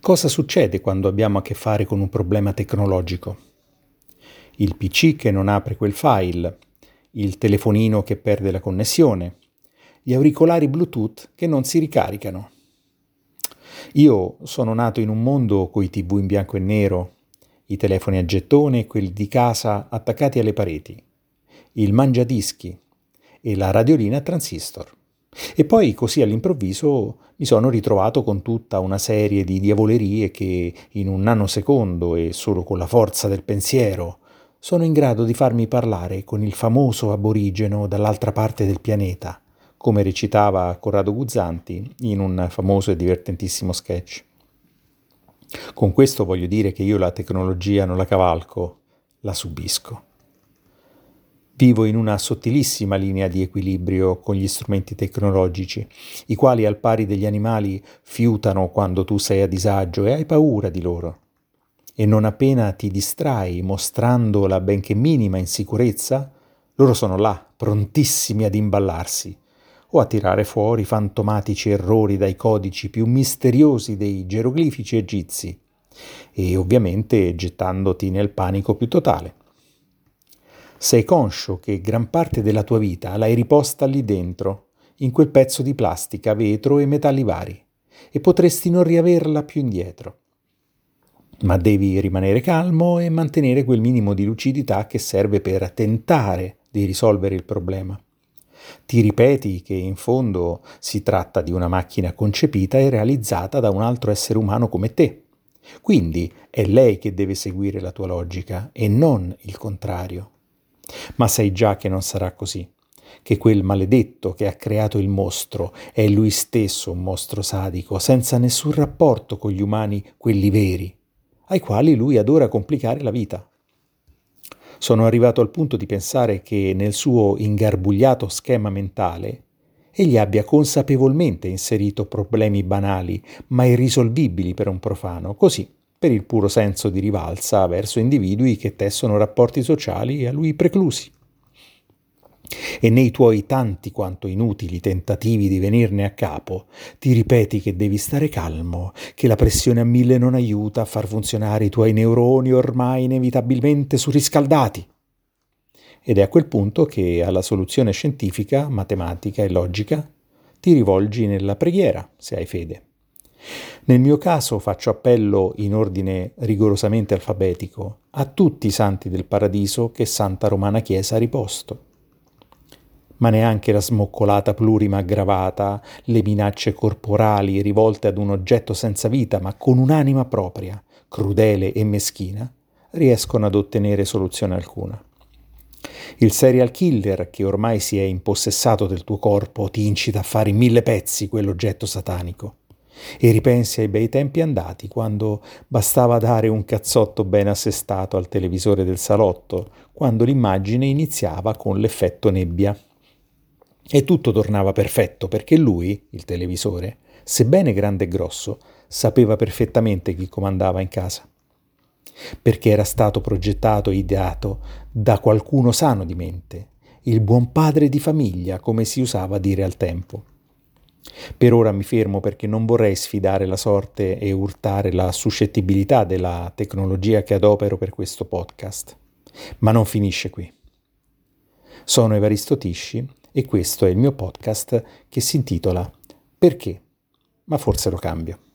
Cosa succede quando abbiamo a che fare con un problema tecnologico? Il PC che non apre quel file, il telefonino che perde la connessione, gli auricolari Bluetooth che non si ricaricano. Io sono nato in un mondo coi tv in bianco e nero, i telefoni a gettone e quelli di casa attaccati alle pareti, il mangiadischi e la radiolina transistor. E poi così all'improvviso mi sono ritrovato con tutta una serie di diavolerie che in un nanosecondo e solo con la forza del pensiero sono in grado di farmi parlare con il famoso aborigeno dall'altra parte del pianeta, come recitava Corrado Guzzanti in un famoso e divertentissimo sketch. Con questo voglio dire che io la tecnologia non la cavalco, la subisco. Vivo in una sottilissima linea di equilibrio con gli strumenti tecnologici, i quali al pari degli animali fiutano quando tu sei a disagio e hai paura di loro. E non appena ti distrai mostrando la benché minima insicurezza, loro sono là, prontissimi ad imballarsi o a tirare fuori fantomatici errori dai codici più misteriosi dei geroglifici egizi, e ovviamente gettandoti nel panico più totale. Sei conscio che gran parte della tua vita l'hai riposta lì dentro, in quel pezzo di plastica, vetro e metalli vari, e potresti non riaverla più indietro. Ma devi rimanere calmo e mantenere quel minimo di lucidità che serve per tentare di risolvere il problema. Ti ripeti che in fondo si tratta di una macchina concepita e realizzata da un altro essere umano come te. Quindi è lei che deve seguire la tua logica e non il contrario. Ma sai già che non sarà così, che quel maledetto che ha creato il mostro è lui stesso un mostro sadico, senza nessun rapporto con gli umani, quelli veri, ai quali lui adora complicare la vita. Sono arrivato al punto di pensare che nel suo ingarbugliato schema mentale egli abbia consapevolmente inserito problemi banali ma irrisolvibili per un profano, così per il puro senso di rivalsa verso individui che tessono rapporti sociali a lui preclusi. E nei tuoi tanti quanto inutili tentativi di venirne a capo, ti ripeti che devi stare calmo, che la pressione a mille non aiuta a far funzionare i tuoi neuroni ormai inevitabilmente surriscaldati. Ed è a quel punto che alla soluzione scientifica, matematica e logica ti rivolgi nella preghiera, se hai fede. Nel mio caso faccio appello in ordine rigorosamente alfabetico a tutti i santi del paradiso che Santa Romana Chiesa ha riposto. Ma neanche la smoccolata plurima aggravata, le minacce corporali rivolte ad un oggetto senza vita ma con un'anima propria, crudele e meschina, riescono ad ottenere soluzione alcuna. Il serial killer che ormai si è impossessato del tuo corpo ti incita a fare in mille pezzi quell'oggetto satanico e ripensi ai bei tempi andati quando bastava dare un cazzotto ben assestato al televisore del salotto, quando l'immagine iniziava con l'effetto nebbia. E tutto tornava perfetto perché lui, il televisore, sebbene grande e grosso, sapeva perfettamente chi comandava in casa. Perché era stato progettato e ideato da qualcuno sano di mente, il buon padre di famiglia, come si usava dire al tempo. Per ora mi fermo perché non vorrei sfidare la sorte e urtare la suscettibilità della tecnologia che adopero per questo podcast. Ma non finisce qui. Sono Evaristo Tisci e questo è il mio podcast che si intitola Perché? Ma forse lo cambio.